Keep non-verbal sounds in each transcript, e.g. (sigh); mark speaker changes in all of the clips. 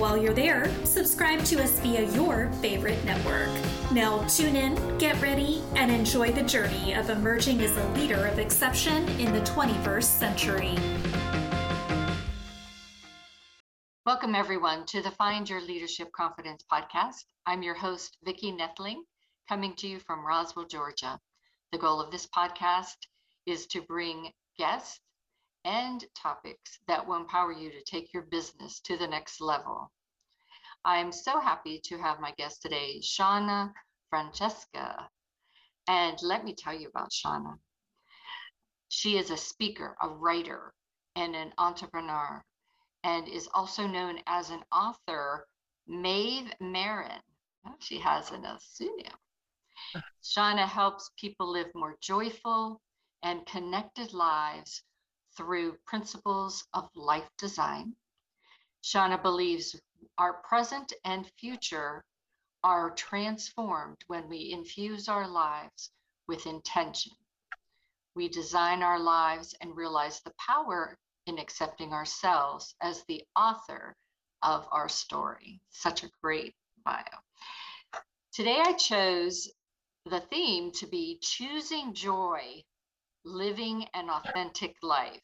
Speaker 1: While you're there, subscribe to us via your favorite network. Now, tune in, get ready, and enjoy the journey of emerging as a leader of exception in the 21st century.
Speaker 2: Welcome, everyone, to the Find Your Leadership Confidence podcast. I'm your host, Vicki Nedling, coming to you from Roswell, Georgia. The goal of this podcast is to bring guests and topics that will empower you to take your business to the next level. I'm so happy to have my guest today, Shana Francesca. And let me tell you about Shana. She is a speaker, a writer, and an entrepreneur, and is also known as an author, Maeve Marin. Oh, she has an pseudonym. Shana helps people live more joyful and connected lives through principles of life design. Shana believes our present and future are transformed when we infuse our lives with intention. We design our lives and realize the power in accepting ourselves as the author of our story. Such a great bio. Today I chose the theme to be choosing joy, living an authentic life.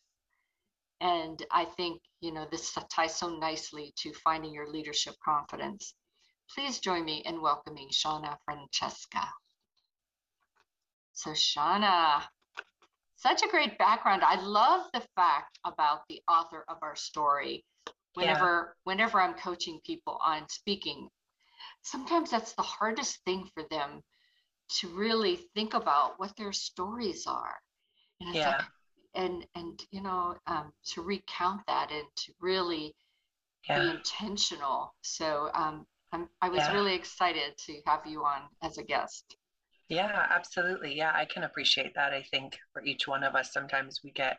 Speaker 2: And I think, you know, this ties so nicely to finding your leadership confidence. Please join me in welcoming Shana Francesca. So, Shana, such a great background. I love the fact about the author of our story. Whenever, yeah. whenever I'm coaching people on speaking, sometimes that's the hardest thing for them to really think about what their stories are. And yeah. Like, and and you know um, to recount that and to really yeah. be intentional. So um, I'm, I was yeah. really excited to have you on as a guest.
Speaker 3: Yeah, absolutely. Yeah, I can appreciate that. I think for each one of us, sometimes we get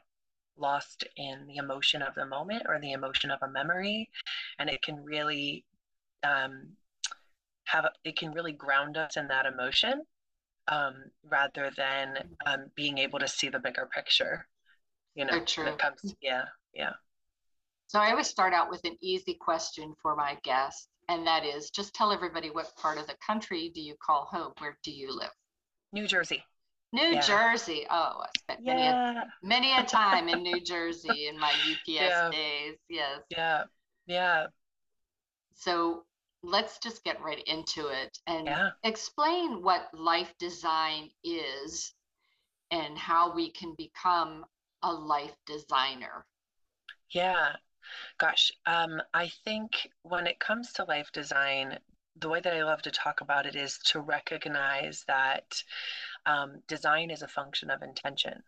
Speaker 3: lost in the emotion of the moment or the emotion of a memory, and it can really um, have it can really ground us in that emotion um, rather than um, being able to see the bigger picture. You know,
Speaker 2: true.
Speaker 3: when it comes, yeah, yeah.
Speaker 2: So I always start out with an easy question for my guests, and that is just tell everybody what part of the country do you call home? Where do you live?
Speaker 3: New Jersey.
Speaker 2: New yeah. Jersey. Oh, I spent many, a, many a time in New Jersey in my (laughs) UPS yeah. days. Yes.
Speaker 3: Yeah. Yeah.
Speaker 2: So let's just get right into it and
Speaker 3: yeah.
Speaker 2: explain what life design is and how we can become a life designer.
Speaker 3: Yeah. Gosh, um, I think when it comes to life design, the way that I love to talk about it is to recognize that um, design is a function of intention,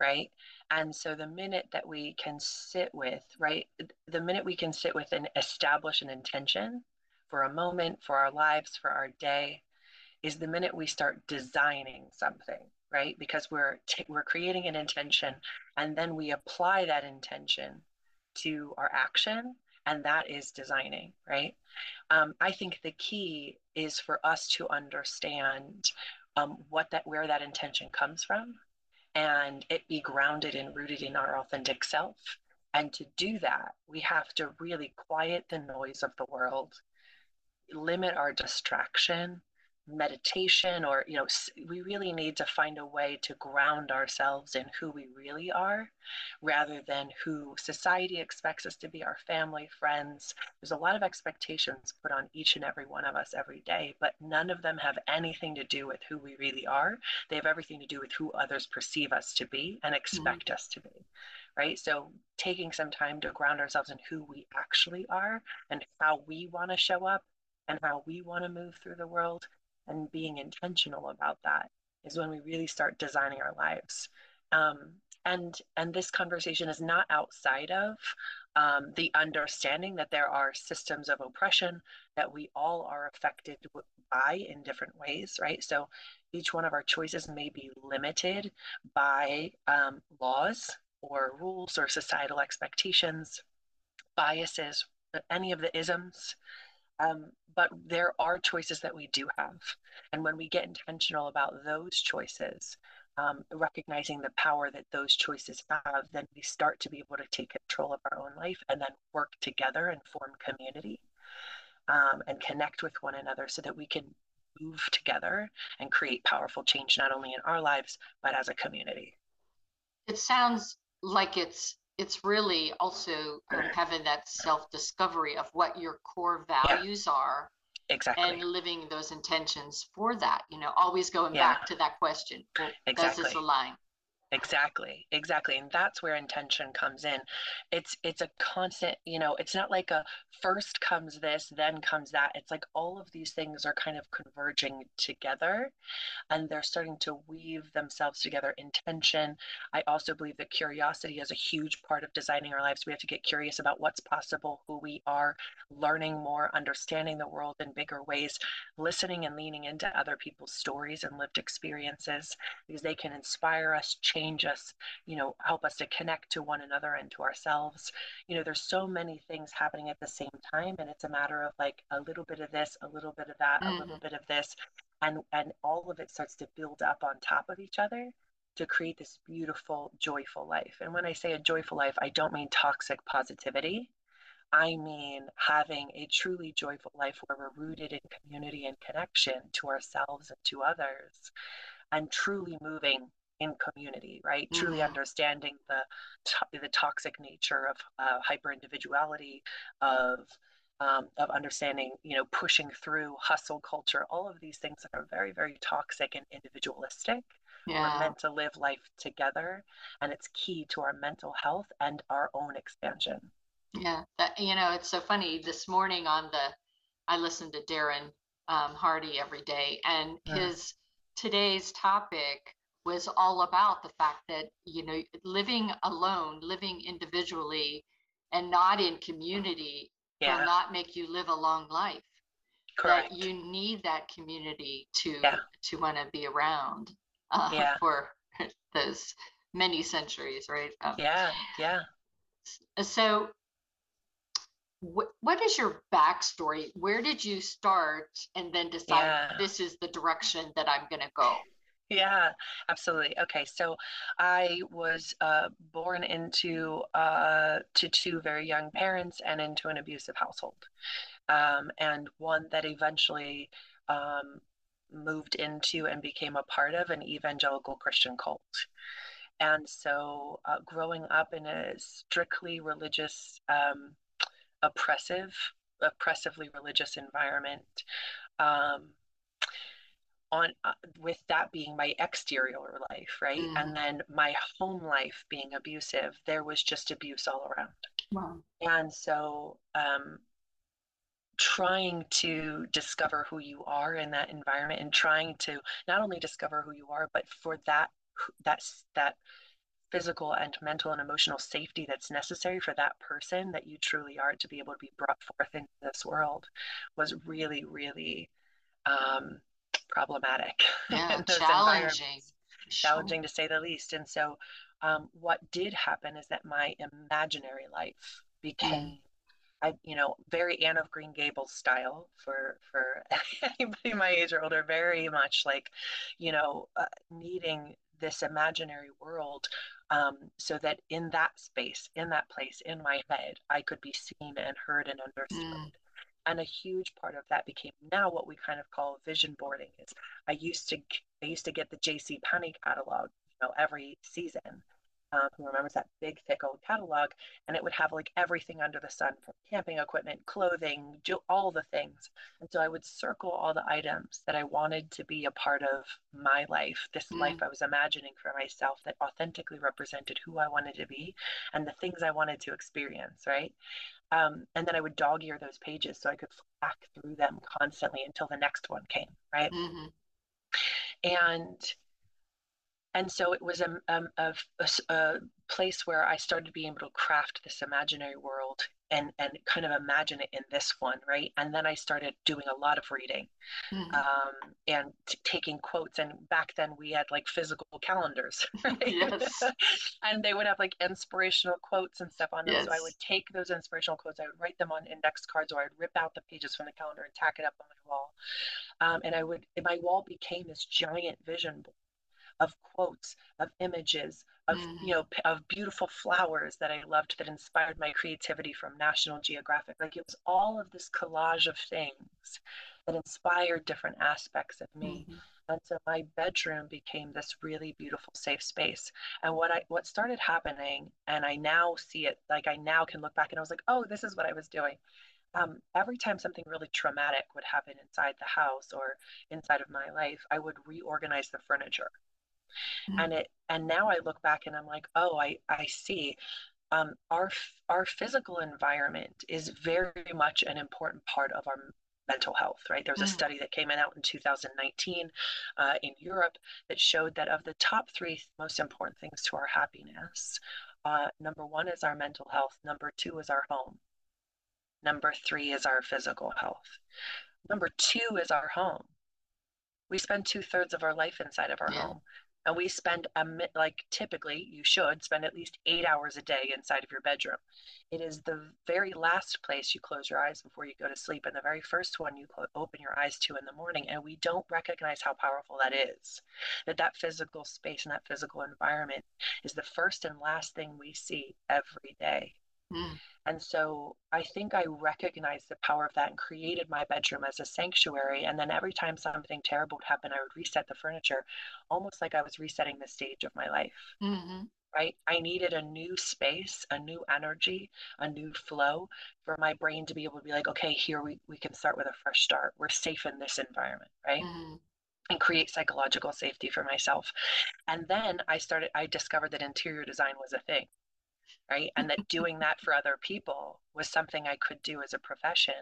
Speaker 3: right? And so the minute that we can sit with, right, the minute we can sit with and establish an intention for a moment, for our lives, for our day, is the minute we start designing something, right? Because we're t- we're creating an intention, and then we apply that intention to our action, and that is designing, right? Um, I think the key is for us to understand um, what that where that intention comes from and it be grounded and rooted in our authentic self. And to do that, we have to really quiet the noise of the world, limit our distraction, meditation or you know we really need to find a way to ground ourselves in who we really are rather than who society expects us to be our family friends. There's a lot of expectations put on each and every one of us every day but none of them have anything to do with who we really are. They have everything to do with who others perceive us to be and expect mm-hmm. us to be right? So taking some time to ground ourselves in who we actually are and how we want to show up and how we want to move through the world and being intentional about that is when we really start designing our lives Um, and and this conversation is not outside of um, the understanding that there are systems of oppression that we all are affected by in different ways, right? So each one of our choices may be limited by um, laws or rules or societal expectations, biases, any of the isms. Um, but there are choices that we do have. And when we get intentional about those choices, um, recognizing the power that those choices have, then we start to be able to take control of our own life and then work together and form community um, and connect with one another so that we can move together and create powerful change not only in our lives but as a community.
Speaker 2: It sounds like it's it's really also um, (clears throat) having that self discovery of what your core values yeah. are
Speaker 3: exactly
Speaker 2: and living those intentions for that you know always going yeah. back to that question well, exactly. does this align
Speaker 3: exactly exactly and that's where intention comes in. It's it's a constant you know it's not like a first comes this then comes that. It's like all of these things are kind of converging together and they're starting to weave themselves together. Intention i also believe that curiosity is a huge part of designing our lives. We have to get curious about what's possible who we are learning more understanding the world in bigger ways listening and leaning into other people's stories and lived experiences because they can inspire us change us, you know, help us to connect to one another and to ourselves. You know, there's so many things happening at the same time and it's a matter of like a little bit of this, a little bit of that, mm-hmm. a little mm-hmm. bit of this and and all of it starts to build up on top of each other to create this beautiful joyful life. And when I say a joyful life, I don't mean toxic positivity. I mean having a truly joyful life where we're rooted in community and connection to ourselves and to others and truly moving in community, right? Mm-hmm. Truly understanding the to- the toxic nature of uh, hyper individuality, of um, of understanding, you know, pushing through hustle culture, all of these things that are very, very toxic and individualistic. Yeah. We're meant to live life together, and it's key to our mental health and our own expansion.
Speaker 2: Yeah, that you know, it's so funny. This morning on the, I listen to Darren um, Hardy every day, and yeah. his today's topic was all about the fact that you know living alone living individually and not in community yeah. will not make you live a long life Correct. that you need that community to yeah. to want to be around uh, yeah. (laughs) for those many centuries right
Speaker 3: um, yeah yeah
Speaker 2: so what is your backstory where did you start and then decide this is the direction that i'm going to go
Speaker 3: yeah, absolutely. Okay, so I was uh, born into uh, to two very young parents and into an abusive household, um, and one that eventually um, moved into and became a part of an evangelical Christian cult. And so, uh, growing up in a strictly religious, um, oppressive, oppressively religious environment. Um, on uh, with that being my exterior life right mm. and then my home life being abusive there was just abuse all around wow. and so um trying to discover who you are in that environment and trying to not only discover who you are but for that that's that physical and mental and emotional safety that's necessary for that person that you truly are to be able to be brought forth into this world was really really um, problematic. (laughs)
Speaker 2: Yeah, challenging.
Speaker 3: Challenging to say the least. And so, um, what did happen is that my imaginary life became, mm. I, you know, very Anne of Green Gables style for for (laughs) anybody my age or older. Very much like, you know, uh, needing this imaginary world um, so that in that space, in that place, in my head, I could be seen and heard and understood. Mm and a huge part of that became now what we kind of call vision boarding is i used to i used to get the jc penney catalog you know every season um, who remembers that big thick old catalog and it would have like everything under the sun from camping equipment clothing all the things and so i would circle all the items that i wanted to be a part of my life this mm. life i was imagining for myself that authentically represented who i wanted to be and the things i wanted to experience right um, and then I would dog ear those pages so I could flack through them constantly until the next one came, right? Mm-hmm. And and so it was a, a, a, a, place where I started being able to craft this imaginary world and and kind of imagine it in this one, right? And then I started doing a lot of reading mm-hmm. um, and t- taking quotes. And back then we had like physical calendars, (laughs) right? yes. and they would have like inspirational quotes and stuff on them. Yes. So I would take those inspirational quotes, I would write them on index cards, or I'd rip out the pages from the calendar and tack it up on my wall. Um, and I would, my wall became this giant vision board of quotes, of images, of mm-hmm. you know, of beautiful flowers that I loved that inspired my creativity from National Geographic. Like it was all of this collage of things that inspired different aspects of me. Mm-hmm. And so my bedroom became this really beautiful safe space. And what I what started happening, and I now see it, like I now can look back and I was like, oh, this is what I was doing. Um, every time something really traumatic would happen inside the house or inside of my life, I would reorganize the furniture mm-hmm. and it and now i look back and i'm like oh i i see um, our our physical environment is very much an important part of our mental health right there was a mm. study that came out in 2019 uh, in europe that showed that of the top three most important things to our happiness uh, number one is our mental health number two is our home number three is our physical health number two is our home we spend two-thirds of our life inside of our yeah. home and we spend a like typically you should spend at least eight hours a day inside of your bedroom. It is the very last place you close your eyes before you go to sleep and the very first one you open your eyes to in the morning and we don't recognize how powerful that is. That that physical space and that physical environment is the first and last thing we see every day Mm. And so I think I recognized the power of that and created my bedroom as a sanctuary. And then every time something terrible would happen, I would reset the furniture, almost like I was resetting the stage of my life. Mm-hmm. Right? I needed a new space, a new energy, a new flow for my brain to be able to be like, okay, here we, we can start with a fresh start. We're safe in this environment, right? Mm-hmm and create psychological safety for myself. And then I started, I discovered that interior design was a thing right and that doing that for other people was something i could do as a profession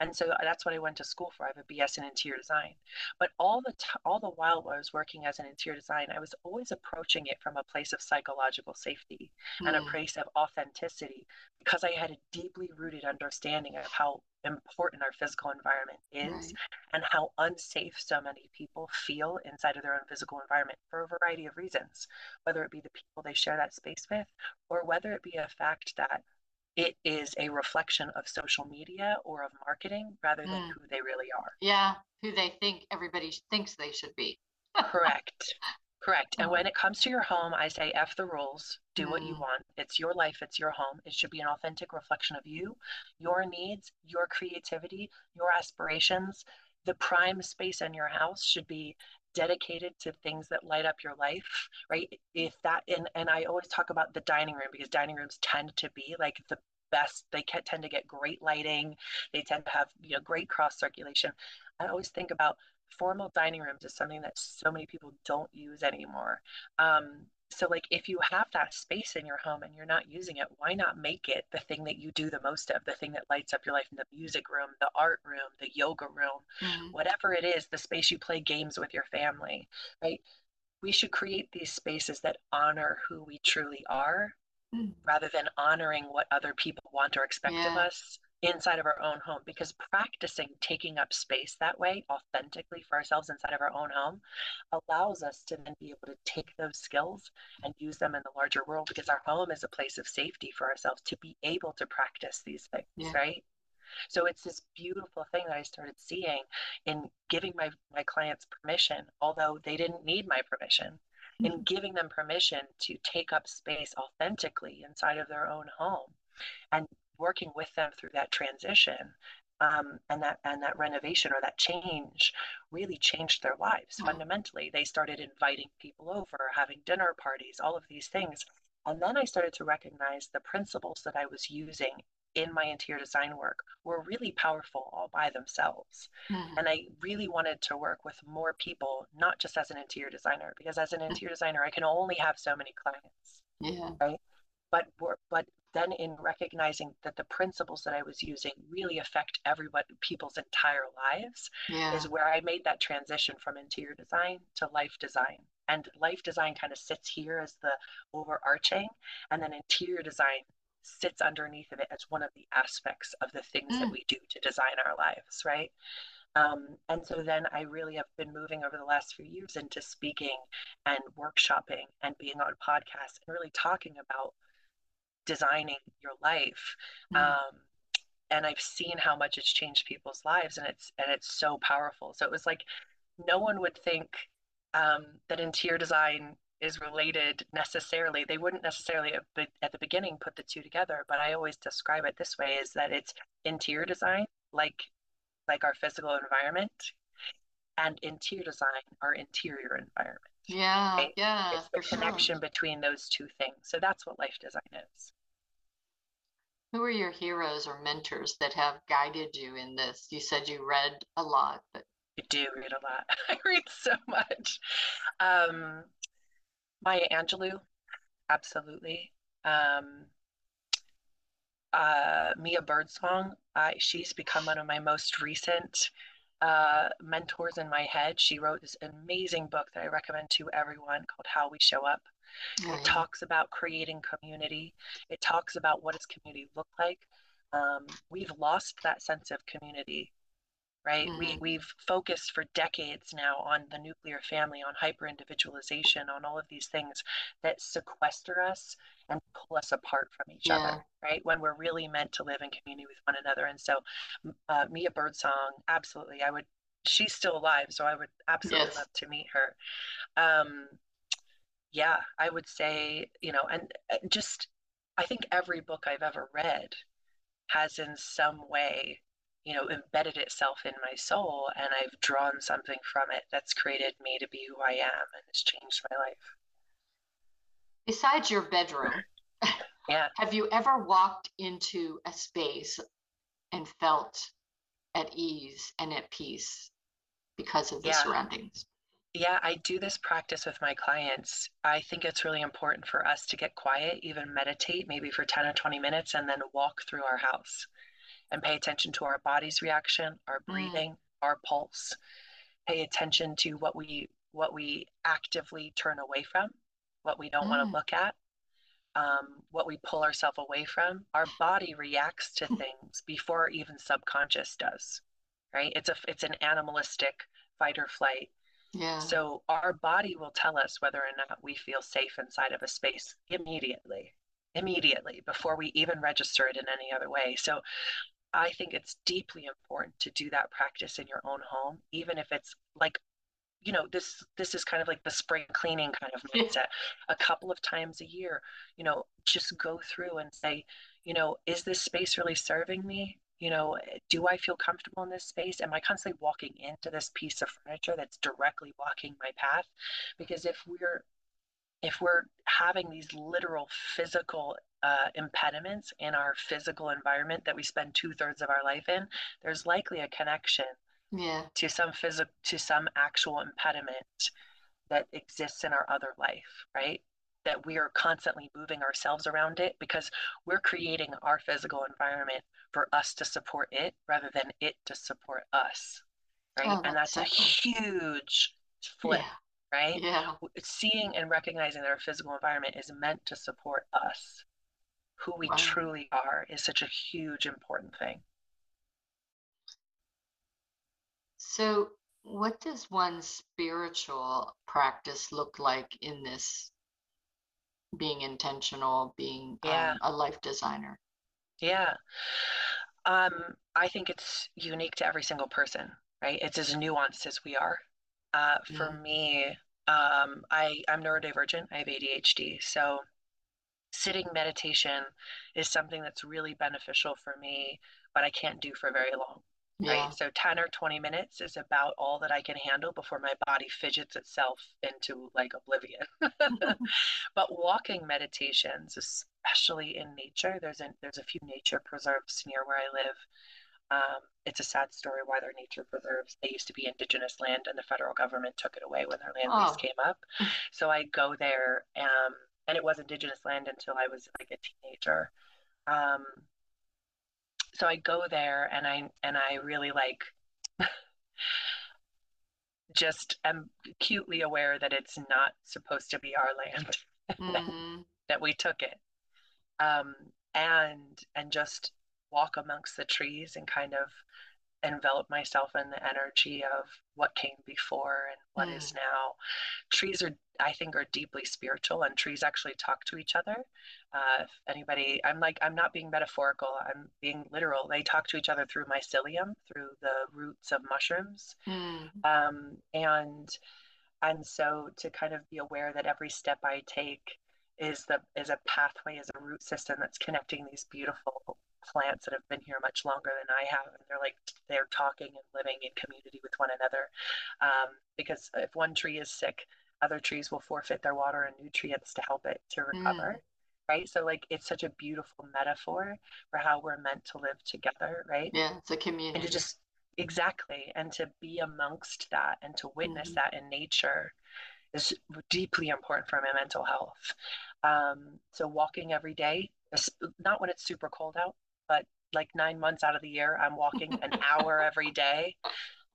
Speaker 3: and so that's what i went to school for i have a bs in interior design but all the t- all the while i was working as an interior design i was always approaching it from a place of psychological safety mm. and a hmm. place of authenticity because i had a deeply rooted understanding of how important our physical environment is right. and how unsafe so many people feel inside of their own physical environment for a variety of reasons, whether it be the people they share that space with or whether it be a fact that it is a reflection of social media or of marketing rather than mm. who they really are.
Speaker 2: Yeah, who they think everybody thinks they should be. (laughs)
Speaker 3: Correct. Correct. And when it comes to your home, I say F the rules, do mm. what you mm. want. It's your life, it's your home. It should be an authentic reflection of you, your needs, your creativity, your aspirations. The prime space in your house should be dedicated to things that light up your life, right? If that, and, and I always talk about the dining room because dining rooms tend to be like the best they can tend to get great lighting they tend to have you know great cross circulation i always think about formal dining rooms is something that so many people don't use anymore. Um, so, like, if you have that space in your home and you're not using it, why not make it the thing that you do the most of, the thing that lights up your life in the music room, the art room, the yoga room, mm-hmm. whatever it is, the space you play games with your family, right? We should create these spaces that honor who we truly are mm-hmm. rather than honoring what other people want or expect yeah. of us inside of our own home because practicing taking up space that way authentically for ourselves inside of our own home allows us to then be able to take those skills and use them in the larger world because our home is a place of safety for ourselves to be able to practice these things yeah. right so it's this beautiful thing that I started seeing in giving my, my clients permission, although they didn't need my permission, mm-hmm. in giving them permission to take up space authentically inside of their own home and working with them through that transition um, and that and that renovation or that change really changed their lives mm-hmm. fundamentally. They started inviting people over, having dinner parties, all of these things. And then I started to recognize the principles that I was using in my interior design work were really powerful all by themselves. Mm-hmm. And I really wanted to work with more people, not just as an interior designer, because as an mm. interior designer, I can only have so many clients. Yeah. Right. But but then in recognizing that the principles that I was using really affect everybody people's entire lives yeah. is where I made that transition from interior design to life design and life design kind of sits here as the overarching and then interior design sits underneath of it as one of the aspects of the things mm. that we do to design our lives right um, and so then I really have been moving over the last few years into speaking and workshopping and being on podcasts and really talking about designing your life. Mm. Um, and I've seen how much it's changed people's lives, and it's and it's so powerful. So it was like no one would think um, that interior design is related necessarily. They wouldn't necessarily at the beginning put the two together, but I always describe it this way: is that it's interior design, like like our physical environment, and interior design, our interior environment.
Speaker 2: Yeah, right? yeah.
Speaker 3: It's the connection sure. between those two things. So that's what life design is.
Speaker 2: Who are your heroes or mentors that have guided you in this? You said you read a lot, but
Speaker 3: I do read a lot. (laughs) I read so much. Um, Maya Angelou, absolutely. Um, uh, Mia Birdsong, I, she's become one of my most recent uh, mentors in my head. She wrote this amazing book that I recommend to everyone called How We Show Up. Mm-hmm. It talks about creating community. It talks about what does community look like. Um, we've lost that sense of community right? Mm-hmm. We, we've focused for decades now on the nuclear family, on hyper individualization, on all of these things that sequester us and pull us apart from each yeah. other, right? When we're really meant to live in community with one another. And so, uh, Mia Birdsong, absolutely, I would. She's still alive, so I would absolutely yes. love to meet her. Um, yeah, I would say, you know, and uh, just, I think every book I've ever read has in some way you know, embedded itself in my soul and I've drawn something from it that's created me to be who I am and it's changed my life.
Speaker 2: Besides your bedroom, (laughs)
Speaker 3: yeah. (laughs)
Speaker 2: have you ever walked into a space and felt at ease and at peace because of the yeah. surroundings?
Speaker 3: Yeah, I do this practice with my clients. I think it's really important for us to get quiet, even meditate maybe for 10 or 20 minutes, and then walk through our house and pay attention to our body's reaction, our mm. breathing, mm. our pulse. Pay attention to what we what we actively turn away from, what we don't mm. want to look at, um, what we pull ourselves away from. Our body reacts to things before even subconscious does. Right? It's a it's an animalistic fight or flight.
Speaker 2: Yeah.
Speaker 3: So our body will tell us whether or not we feel safe inside of a space immediately immediately before we even register it in any other way. So I think it's deeply important to do that practice in your own home, even if it's like, you know, this this is kind of like the spring cleaning kind of (laughs) mindset. a couple of times a year, you know, just go through and say, you know, is this space really serving me? You know, do I feel comfortable in this space? Am I constantly walking into this piece of furniture that's directly blocking my path? Because if we're if we're having these literal physical uh, impediments in our physical environment that we spend two thirds of our life in, there's likely a connection
Speaker 2: yeah.
Speaker 3: to some physical to some actual impediment that exists in our other life, right? That we are constantly moving ourselves around it because we're creating our physical environment for us to support it rather than it to support us, right? Oh, and that's a huge flip. Yeah right?
Speaker 2: Yeah.
Speaker 3: Seeing and recognizing that our physical environment is meant to support us, who we wow. truly are, is such a huge, important thing.
Speaker 2: So, what does one spiritual practice look like in this being intentional, being yeah. um, a life designer?
Speaker 3: Yeah. Um, I think it's unique to every single person, right? It's as nuanced as we are. Uh, for mm. me, um, I, I'm neurodivergent. I have ADHD. So sitting meditation is something that's really beneficial for me, but I can't do for very long. Yeah. Right. So 10 or 20 minutes is about all that I can handle before my body fidgets itself into like oblivion. (laughs) (laughs) but walking meditations, especially in nature, there's a, there's a few nature preserves near where I live um, it's a sad story why their nature preserves. They used to be indigenous land, and the federal government took it away when their land oh. lease came up. (laughs) So I go there, um, and it was indigenous land until I was like a teenager. Um, so I go there, and I and I really like (laughs) just am acutely aware that it's not supposed to be our land, (laughs) mm-hmm. that we took it. Um, and and just walk amongst the trees and kind of envelop myself in the energy of what came before and what mm. is now. Trees are, I think, are deeply spiritual, and trees actually talk to each other. Uh, if anybody, I'm like, I'm not being metaphorical. I'm being literal. They talk to each other through mycelium, through the roots of mushrooms, mm. um, and and so to kind of be aware that every step I take is the is a pathway, is a root system that's connecting these beautiful plants that have been here much longer than I have, and they're like they're talking and living in community with one another. Um, because if one tree is sick, other trees will forfeit their water and nutrients to help it to recover. Mm. Right. So like it's such a beautiful metaphor for how we're meant to live together, right?
Speaker 2: Yeah, it's a community.
Speaker 3: And to just exactly and to be amongst that and to witness mm-hmm. that in nature is deeply important for my mental health. Um, so walking every day, not when it's super cold out, but like nine months out of the year, I'm walking an hour every day.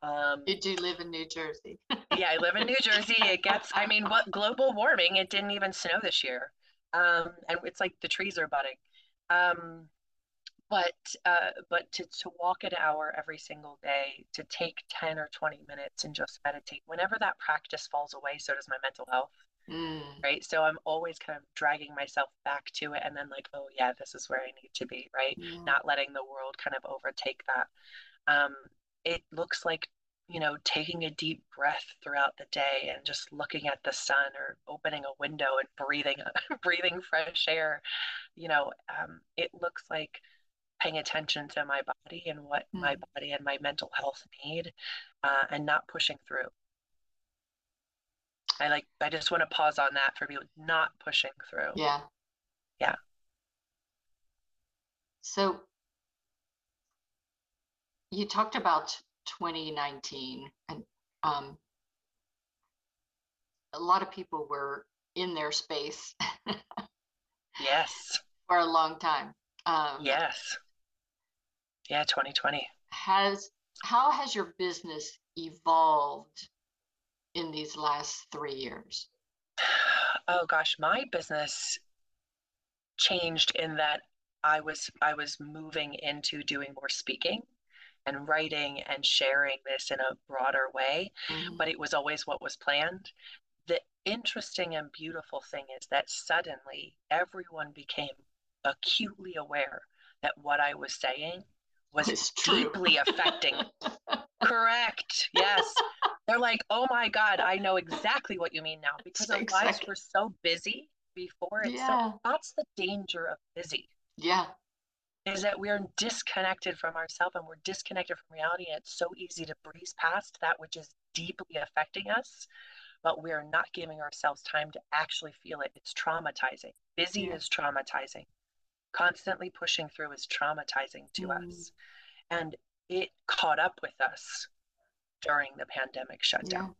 Speaker 2: Um, you do live in New Jersey. (laughs)
Speaker 3: yeah, I live in New Jersey. It gets, I mean, what global warming? It didn't even snow this year. Um, and it's like the trees are budding. Um, but uh, but to, to walk an hour every single day, to take 10 or 20 minutes and just meditate, whenever that practice falls away, so does my mental health. Mm. Right. So I'm always kind of dragging myself back to it and then like, oh yeah, this is where I need to be, right? Not letting the world kind of overtake that. Um, it looks like, you know, taking a deep breath throughout the day and just looking at the sun or opening a window and breathing (laughs) breathing fresh air. You know, um, it looks like paying attention to my body and what mm. my body and my mental health need uh, and not pushing through I like I just want to pause on that for people not pushing through.
Speaker 2: Yeah.
Speaker 3: Yeah.
Speaker 2: So you talked about 2019 and um, a lot of people were in their space. (laughs)
Speaker 3: yes.
Speaker 2: For a long time.
Speaker 3: Um, yes. Yeah, 2020.
Speaker 2: Has how has your business evolved in these last three years?
Speaker 3: Oh gosh, my business changed in that I was I was moving into doing more speaking and writing and sharing this in a broader way, mm-hmm. but it was always what was planned. The interesting and beautiful thing is that suddenly everyone became acutely aware that what I was saying was deeply affecting. (laughs) Correct. Yes. They're like, oh my God, I know exactly what you mean now (laughs) because our exactly. lives were so busy before. Yeah. So that's the danger of busy.
Speaker 2: Yeah.
Speaker 3: Is that we're disconnected from ourselves and we're disconnected from reality. And it's so easy to breeze past that which is deeply affecting us, but we're not giving ourselves time to actually feel it. It's traumatizing. Busy yeah. is traumatizing. Constantly pushing through is traumatizing to mm. us. And it caught up with us during the pandemic shutdown.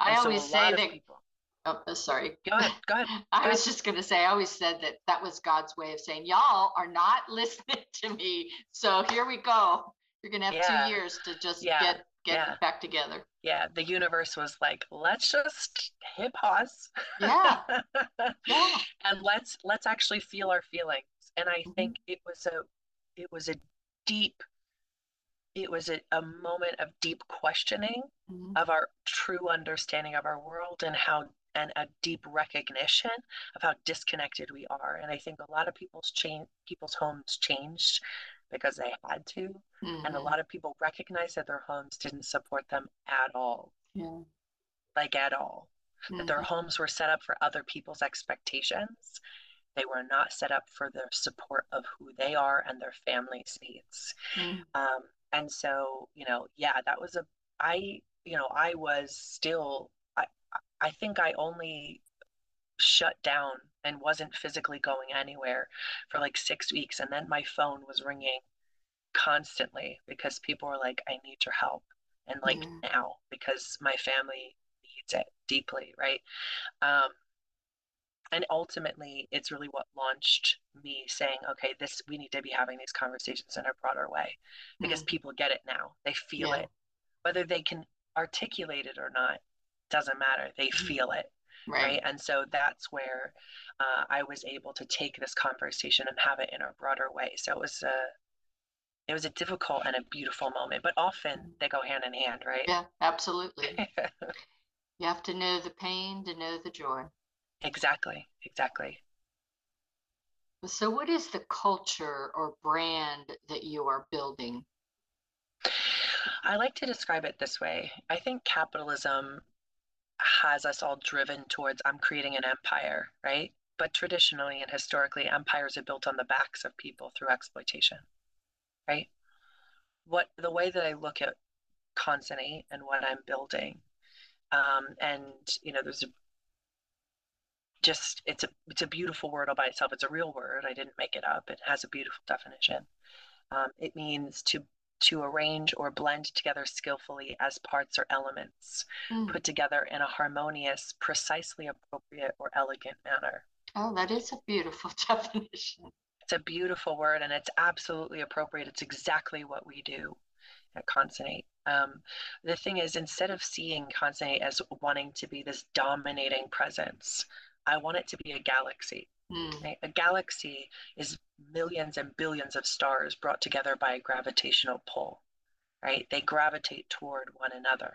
Speaker 2: Yeah. I always say that. People, oh, uh, sorry.
Speaker 3: Go ahead. Go ahead. (laughs)
Speaker 2: I was just going to say, I always said that that was God's way of saying, y'all are not (laughs) listening to me. So here we go. You're going to have yeah. two years to just yeah. get get yeah. back together.
Speaker 3: Yeah, the universe was like, let's just hit pause.
Speaker 2: Yeah. (laughs) yeah.
Speaker 3: And let's let's actually feel our feelings. And I mm-hmm. think it was a it was a deep it was a, a moment of deep questioning mm-hmm. of our true understanding of our world and how and a deep recognition of how disconnected we are and i think a lot of people's change people's homes changed because they had to mm-hmm. and a mm-hmm. lot of people recognized that their homes didn't support them at all
Speaker 2: yeah.
Speaker 3: like at all mm-hmm. that their mm-hmm. homes were set up for other people's expectations they were not set up for the support of who they are and their family's needs mm. um, and so you know yeah that was a i you know i was still i i think i only shut down and wasn't physically going anywhere for like six weeks. And then my phone was ringing constantly because people were like i need your help. And like mm-hmm. now because my family needs it deeply right? Um and ultimately it's really what launched me saying okay this we need to be having these conversations in a broader way. Because mm. people get it now. They feel yeah. it. Whether they can articulate it or not doesn't matter. They mm-hmm. feel it right, right? and so that's where uh, i was able to take this conversation and have it in a broader way. So it was a it was a difficult and a beautiful moment but often they go hand in hand right?
Speaker 2: Yeah absolutely. (laughs) You have to know the pain to know the joy
Speaker 3: exactly exactly
Speaker 2: so what is the culture or brand that you are building
Speaker 3: I like to describe it this way. I think capitalism has us all driven towards I'm creating an empire, right? But traditionally and historically, empires are built on the backs of people through exploitation, right? What the way that I look at Concinnate and what I'm building, um, and you know, there's a, just it's a it's a beautiful word all by itself. It's a real word. I didn't make it up. It has a beautiful definition. Um, it means to to arrange or blend together skillfully as parts or elements, mm. put together in a harmonious, precisely appropriate, or elegant manner.
Speaker 2: Oh, that is a beautiful (laughs) definition.
Speaker 3: It's a beautiful word and it's absolutely appropriate. It's exactly what we do at Concinnate. Um, the thing is, instead of seeing Concinnate as wanting to be this dominating presence, I want it to be a galaxy. Mm. Right? A galaxy is millions and billions of stars brought together by a gravitational pull, right? They gravitate toward one another.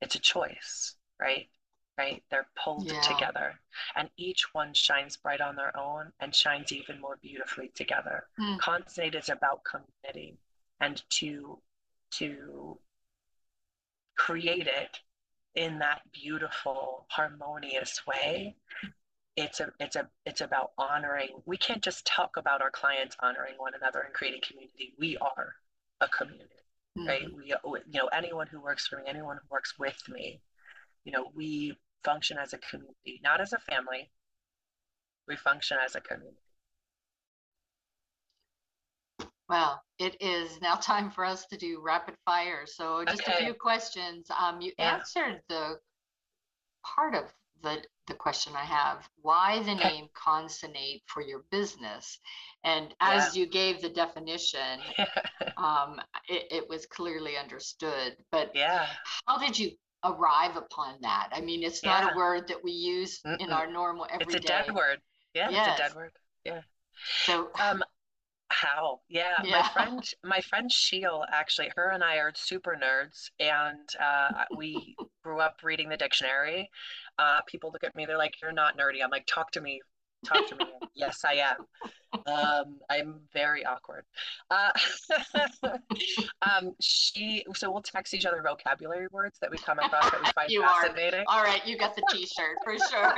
Speaker 3: It's a choice, right? Right? They're pulled yeah. together, and each one shines bright on their own and shines even more beautifully together. Mm. Concinnate is about community, and to to create it in that beautiful, harmonious way it's a it's a it's about honoring we can't just talk about our clients honoring one another and creating community. We are a community mm-hmm. right we you know anyone who works for me anyone who works with me you know we function as a community not as a family. We function as a community
Speaker 2: well it is now (laughs) time for us to do rapid fire so just okay. a few questions um, you yeah. answered the part of the the question I have. Why the name Concinnate for your business? And as you gave the definition, (laughs) um, it, it, was clearly understood. But
Speaker 3: yeah,
Speaker 2: how did you arrive upon that? I mean, it's not yeah. a word that we use Mm-mm. in our normal everyday.
Speaker 3: It's a dead word. Yeah, it's a dead word. Yeah. So, um, how? Yeah, yeah, my friend, my friend Sheil, actually, her and I are super nerds, and uh, we grew up reading the dictionary. Uh, people look at me, they're like, "You're not nerdy." I'm like, "Talk to me, talk to me." (laughs) yes, I am. Um, I'm very awkward. Uh, (laughs) um, she, so we'll text each other vocabulary words that we come across that we (laughs) find you fascinating.
Speaker 2: Are. All right, you got the T-shirt for sure.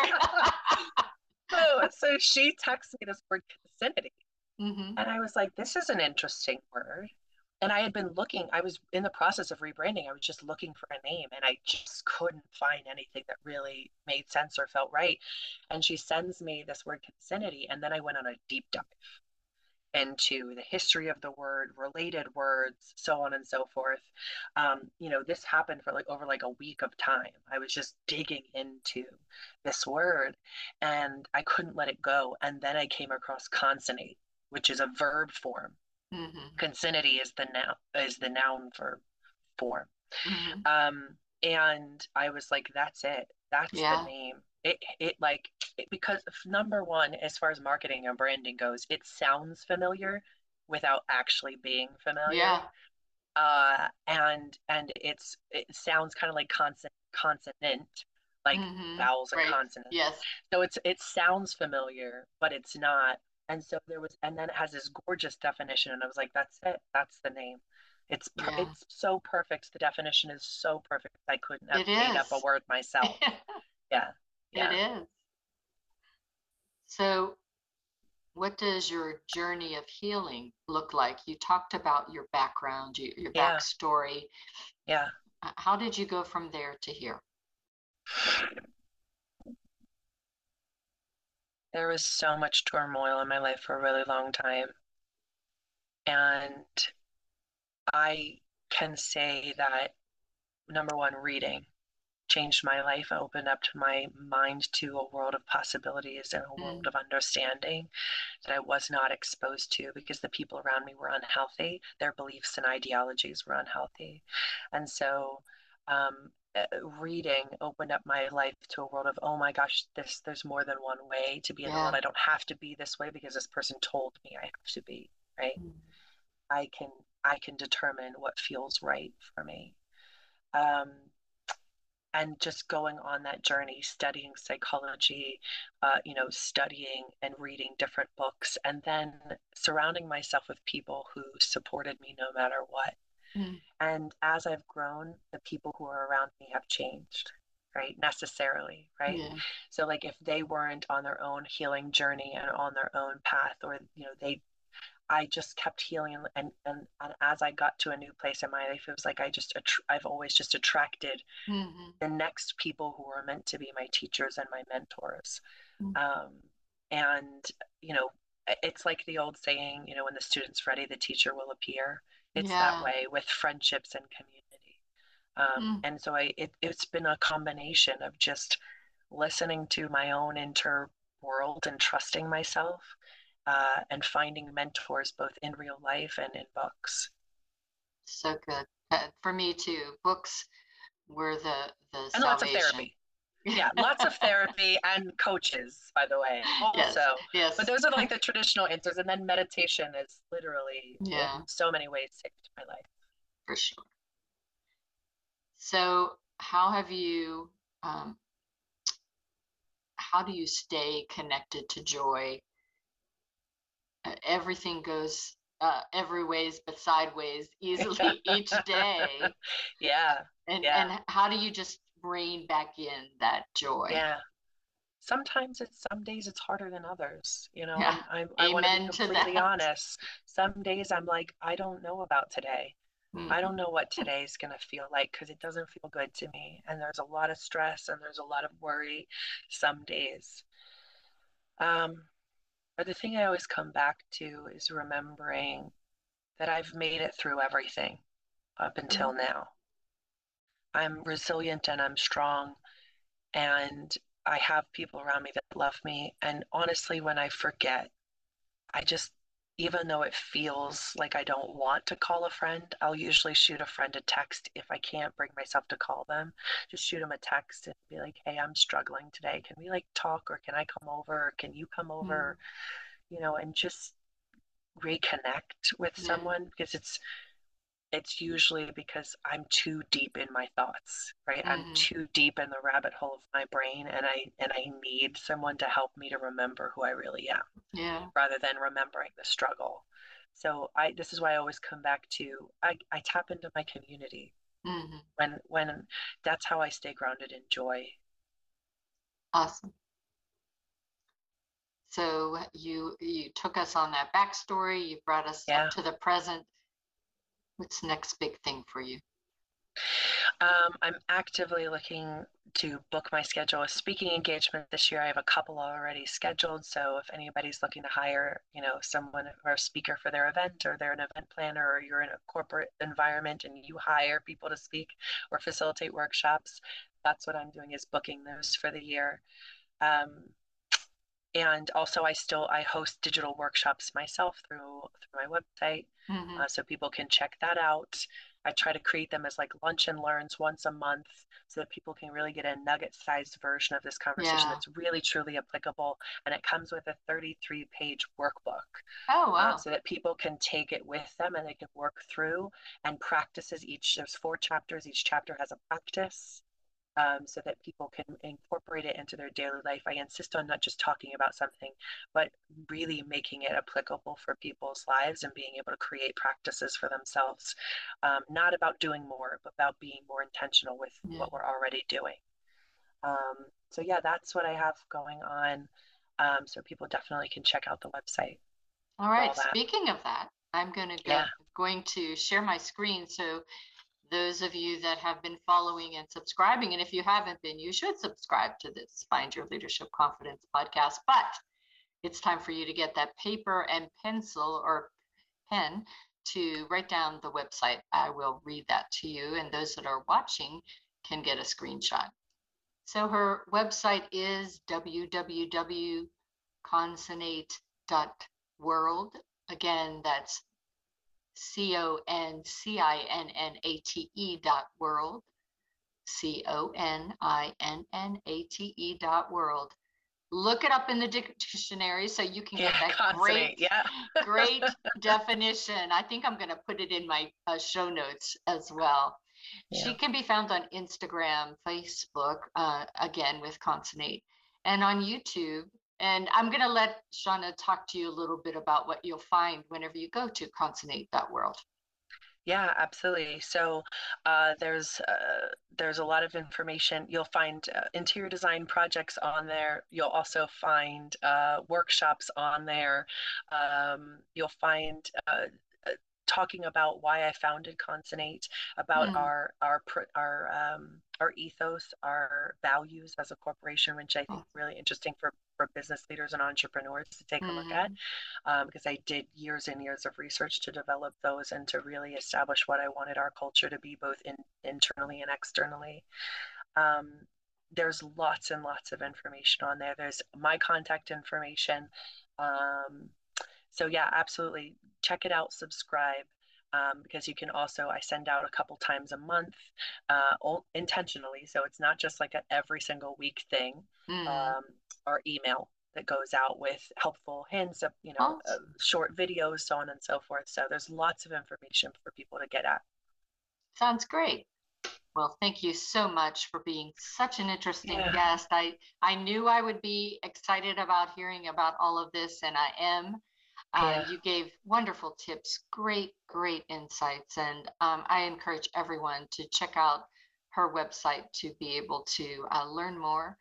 Speaker 3: so, so she texts me this word concinnity Mm-hmm. And I was like, this is an interesting word. And I had been looking, I was in the process of rebranding. I was just looking for a name and I just couldn't find anything that really made sense or felt right. And she sends me this word concinnity. And then I went on a deep dive into the history of the word, related words, so on and so forth. Um, you know, this happened for like over like a week of time. I was just digging into this word and I couldn't let it go. And then I came across concinnate which is a verb form. Mm-hmm. Concinnity is the noun is the noun verb form. Mm-hmm. Um, and I was like, that's it. That's yeah. the name. It it like it, because number one, as far as marketing and branding goes, it sounds familiar without actually being familiar.
Speaker 2: Yeah.
Speaker 3: Uh, and and it's it sounds kind of like consonant consonant like mm-hmm. vowels and right. consonants.
Speaker 2: Yes.
Speaker 3: So it's it sounds familiar, but it's not and so there was and then it has this gorgeous definition and i was like that's it. That's the name. It's yeah. it's so perfect. The definition is so perfect. I couldn't have it made is. up a word myself. Yeah. (laughs) Yeah.
Speaker 2: it is. So what does your journey of healing look like? You talked about your background your, your yeah. backstory.
Speaker 3: Yeah.
Speaker 2: How did you go from there to here
Speaker 3: there was so much turmoil in my life for a really long time. And I can say that number one, reading changed my life, opened up my mind to a world of possibilities and a world mm. of understanding that I was not exposed to because the people around me were unhealthy. Their beliefs and ideologies were unhealthy. And so um, reading opened up my life to a world of oh my gosh this there's more than one way to be in yeah. the world i don't have to be this way because this person told me i have to be right mm. i can i can determine what feels right for me um, and just going on that journey studying psychology uh, you know studying and reading different books and then surrounding myself with people who supported me no matter what Mm. And as I've grown, the people who are around me have changed, right? Necessarily, right? Yeah. So, like, if they weren't on their own healing journey and on their own path, or, you know, they, I just kept healing. And, and, and as I got to a new place in my life, it was like I just, I've always just attracted mm-hmm. the next people who were meant to be my teachers and my mentors. Mm-hmm. Um, and, you know, it's like the old saying, you know, when the student's ready, the teacher will appear it's yeah. that way with friendships and community um, mm. and so i it, it's been a combination of just listening to my own inner world and trusting myself uh, and finding mentors both in real life and in books
Speaker 2: so good uh, for me too books were the the
Speaker 3: and salvation. lots of therapy yeah lots of therapy and coaches by the way also. yes, yes. but those are like the traditional answers and then meditation is literally yeah. in so many ways saved my life.
Speaker 2: For sure. So how have you um, how do you stay connected to joy? Uh, everything goes uh, every ways but sideways easily (laughs) each day.
Speaker 3: Yeah
Speaker 2: and
Speaker 3: yeah.
Speaker 2: and how do you just bring back in that joy.
Speaker 3: Yeah. Sometimes it's some days it's harder than others. You know, yeah. I'm, I'm, i want to be completely honest. Some days I'm like, I don't know about today. Mm-hmm. I don't know what today is going to feel like because it doesn't feel good to me. And there's a lot of stress and there's a lot of worry some days. Um, but the thing I always come back to is remembering that I've made it through everything up until mm-hmm. now. I'm resilient and I'm strong and I have people around me that love me. And honestly, when I forget, I just, even though it feels like I don't want to call a friend, I'll usually shoot a friend a text if I can't bring myself to call them. Just shoot them a text and be like, hey, I'm struggling today. Can we like talk or can I come over? Or can you come over? Mm. You know, and just reconnect with yeah. someone because it's, it's usually because I'm too deep in my thoughts, right? Mm-hmm. I'm too deep in the rabbit hole of my brain and I and I need someone to help me to remember who I really am.
Speaker 2: Yeah.
Speaker 3: Rather than remembering the struggle. So I this is why I always come back to I, I tap into my community. Mm-hmm. When when that's how I stay grounded in joy.
Speaker 2: Awesome. So you you took us on that backstory, you brought us yeah. up to the present What's the next big thing for you?
Speaker 3: Um, I'm actively looking to book my schedule a speaking engagement this year. I have a couple already scheduled. So if anybody's looking to hire, you know, someone or a speaker for their event, or they're an event planner, or you're in a corporate environment and you hire people to speak or facilitate workshops, that's what I'm doing is booking those for the year. Um, and also i still i host digital workshops myself through through my website mm-hmm. uh, so people can check that out i try to create them as like lunch and learns once a month so that people can really get a nugget sized version of this conversation yeah. that's really truly applicable and it comes with a 33 page workbook
Speaker 2: oh uh, wow.
Speaker 3: so that people can take it with them and they can work through and practices each there's four chapters each chapter has a practice um, so that people can incorporate it into their daily life. I insist on not just talking about something, but really making it applicable for people's lives and being able to create practices for themselves. Um, not about doing more, but about being more intentional with yeah. what we're already doing. Um, so, yeah, that's what I have going on. Um, so, people definitely can check out the website.
Speaker 2: All right. All Speaking of that, I'm going to go, yeah. going to share my screen so those of you that have been following and subscribing. And if you haven't been, you should subscribe to this Find Your Leadership Confidence podcast. But it's time for you to get that paper and pencil or pen to write down the website. I will read that to you, and those that are watching can get a screenshot. So her website is www.concinnate.world. Again, that's C O N C I N N A T E dot world. C O N I N N A T E dot world. Look it up in the dictionary so you can get
Speaker 3: Yeah,
Speaker 2: that great,
Speaker 3: Yeah. (laughs)
Speaker 2: great definition. I think I'm going to put it in my uh, show notes as well. She can be found on Instagram, Facebook, uh, again with Concinnate, and on YouTube. And I'm going to let Shana talk to you a little bit about what you'll find whenever you go to concinnate.world.
Speaker 3: Yeah, absolutely. So uh, there's uh, there's a lot of information. You'll find uh, interior design projects on there. You'll also find uh, workshops on there. Um, you'll find uh, talking about why I founded Concinnate, about
Speaker 2: Mm.
Speaker 3: our our our um, our ethos, our values as a corporation, which I think is really interesting for for business leaders and entrepreneurs to take a look at um, because I did years and years of research to develop those and to really establish what I wanted our culture to be, both in, internally and externally. Um, there's lots and lots of information on there. There's my contact information. Um, so yeah, absolutely, check it out. Subscribe. Um, because you can also I send out a couple times a month uh, o- intentionally, so it's not just like a every single week thing
Speaker 2: Mm.
Speaker 3: um, or email that goes out with helpful hints of you know
Speaker 2: Awesome.
Speaker 3: uh, short videos so on and so forth so there's lots of information for people to get at
Speaker 2: Sounds great. Well, thank you so much for being such an interesting
Speaker 3: Yeah.
Speaker 2: guest. I, I knew I would be excited about hearing about all of this, and I am. Uh,
Speaker 3: Yeah.
Speaker 2: You gave wonderful tips, great, great insights, and um, I encourage everyone to check out her website to be able to uh, learn more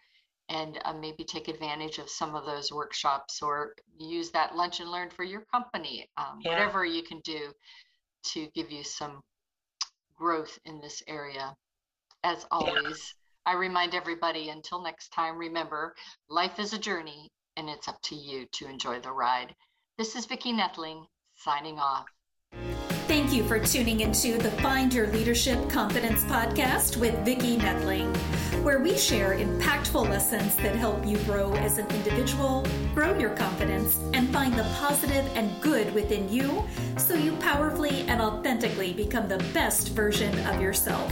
Speaker 2: and uh, maybe take advantage of some of those workshops or use that lunch and learn for your company, um,
Speaker 3: Yeah.
Speaker 2: whatever you can do to give you some growth in this area. As always, I remind everybody until next time, remember life is a journey and it's up to you to enjoy the ride. This is Vicki Netling signing off.
Speaker 1: Thank you for tuning into the Find Your Leadership Confidence podcast with Vicki Netling, where we share impactful lessons that help you grow as an individual, grow your confidence, and find the positive and good within you so you powerfully and authentically become the best version of yourself.